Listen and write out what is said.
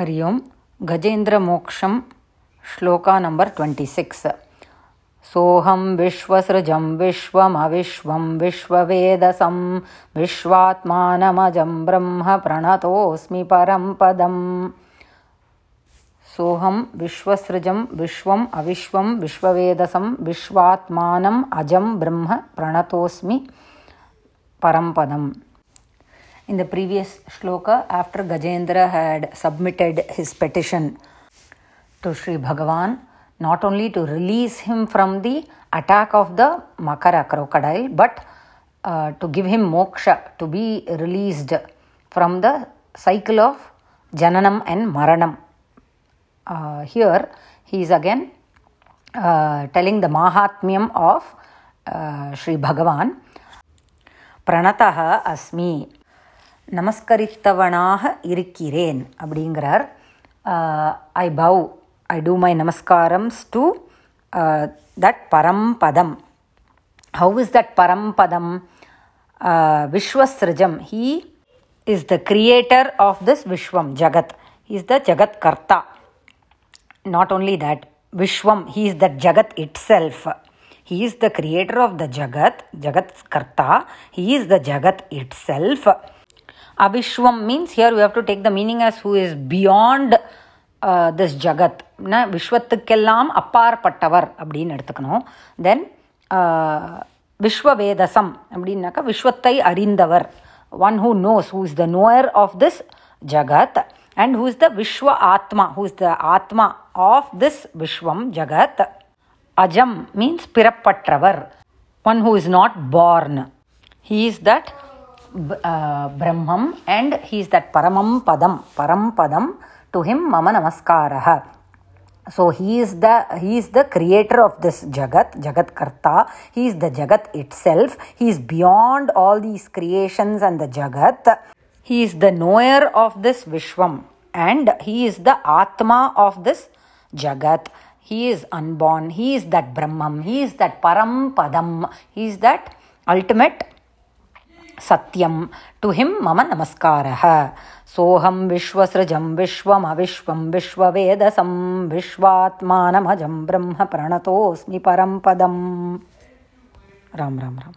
हरि ओं Gajendramoksham shloka number twenty six सोऽहं विश्वसृजं विश्वमविश्वं विश्ववेदसं विश्वात्मानमजं ब्रह्म प्रणतोऽस्मि परं पदम् सोऽहं विश्वसृजं विश्वम् अविश्वं विश्ववेदसं विश्वात्मानम् अजं ब्रह्म प्रणतोऽस्मि param padam. in the previous shloka after Gajendra had submitted his petition to Sri Bhagavan not only to release him from the attack of the Makara crocodile but uh, to give him moksha to be released from the cycle of Jananam and Maranam. Uh, here he is again uh, telling the Mahatmyam of uh, Sri Bhagavan. Pranataha asmi. நமஸ்கரித்தவனாக இருக்கிறேன் அப்படிங்கிறார். I bow I do my namaskarams to that பரம்பதம் how is that பரம்பதம் விஸ்வசிருஜம் he is the creator of this Viswam Jagat is the ஜகத் கர்த்தா not only that vishwam he is that jagat itself. He is the creator of the jagat jagat karta. He is the jagat itself. avishwam means here we have to take the meaning as who is beyond uh, this jagat na விஸ்வத்துக்கெல்லாம் அப்பாற்பட்டவர் அப்படின்னு எடுத்துக்கணும் தென் விஸ்வவேதசம் அப்படின்னாக்கா விஸ்வத்தை அறிந்தவர் one who knows who is the நோயர் of this Jagat and who is the Vishwa Atma, who is the Atma of this Vishwam Jagat. Ajam means Pirappatravar, one who is not born. He is that uh, Uh, Brahmam and he is that Paramam Padam, Param Padam. To him, Mama Namaskaraha. So he is the he is the creator of this Jagat, Jagat Karta. He is the Jagat itself. He is beyond all these creations and the Jagat. He is the knower of this Vishwam and he is the Atma of this Jagat. He is unborn. He is that Brahmam. He is that Param Padam. He is that ultimate सत्यं to him मम नमस्कारः। सोऽहं विश्वसृजं विश्वमविश्वं विश्ववेदसं विश्वात्मानमजं भजम् ब्रह्म प्रणतोऽस्मि परम्पदम् राम राम राम।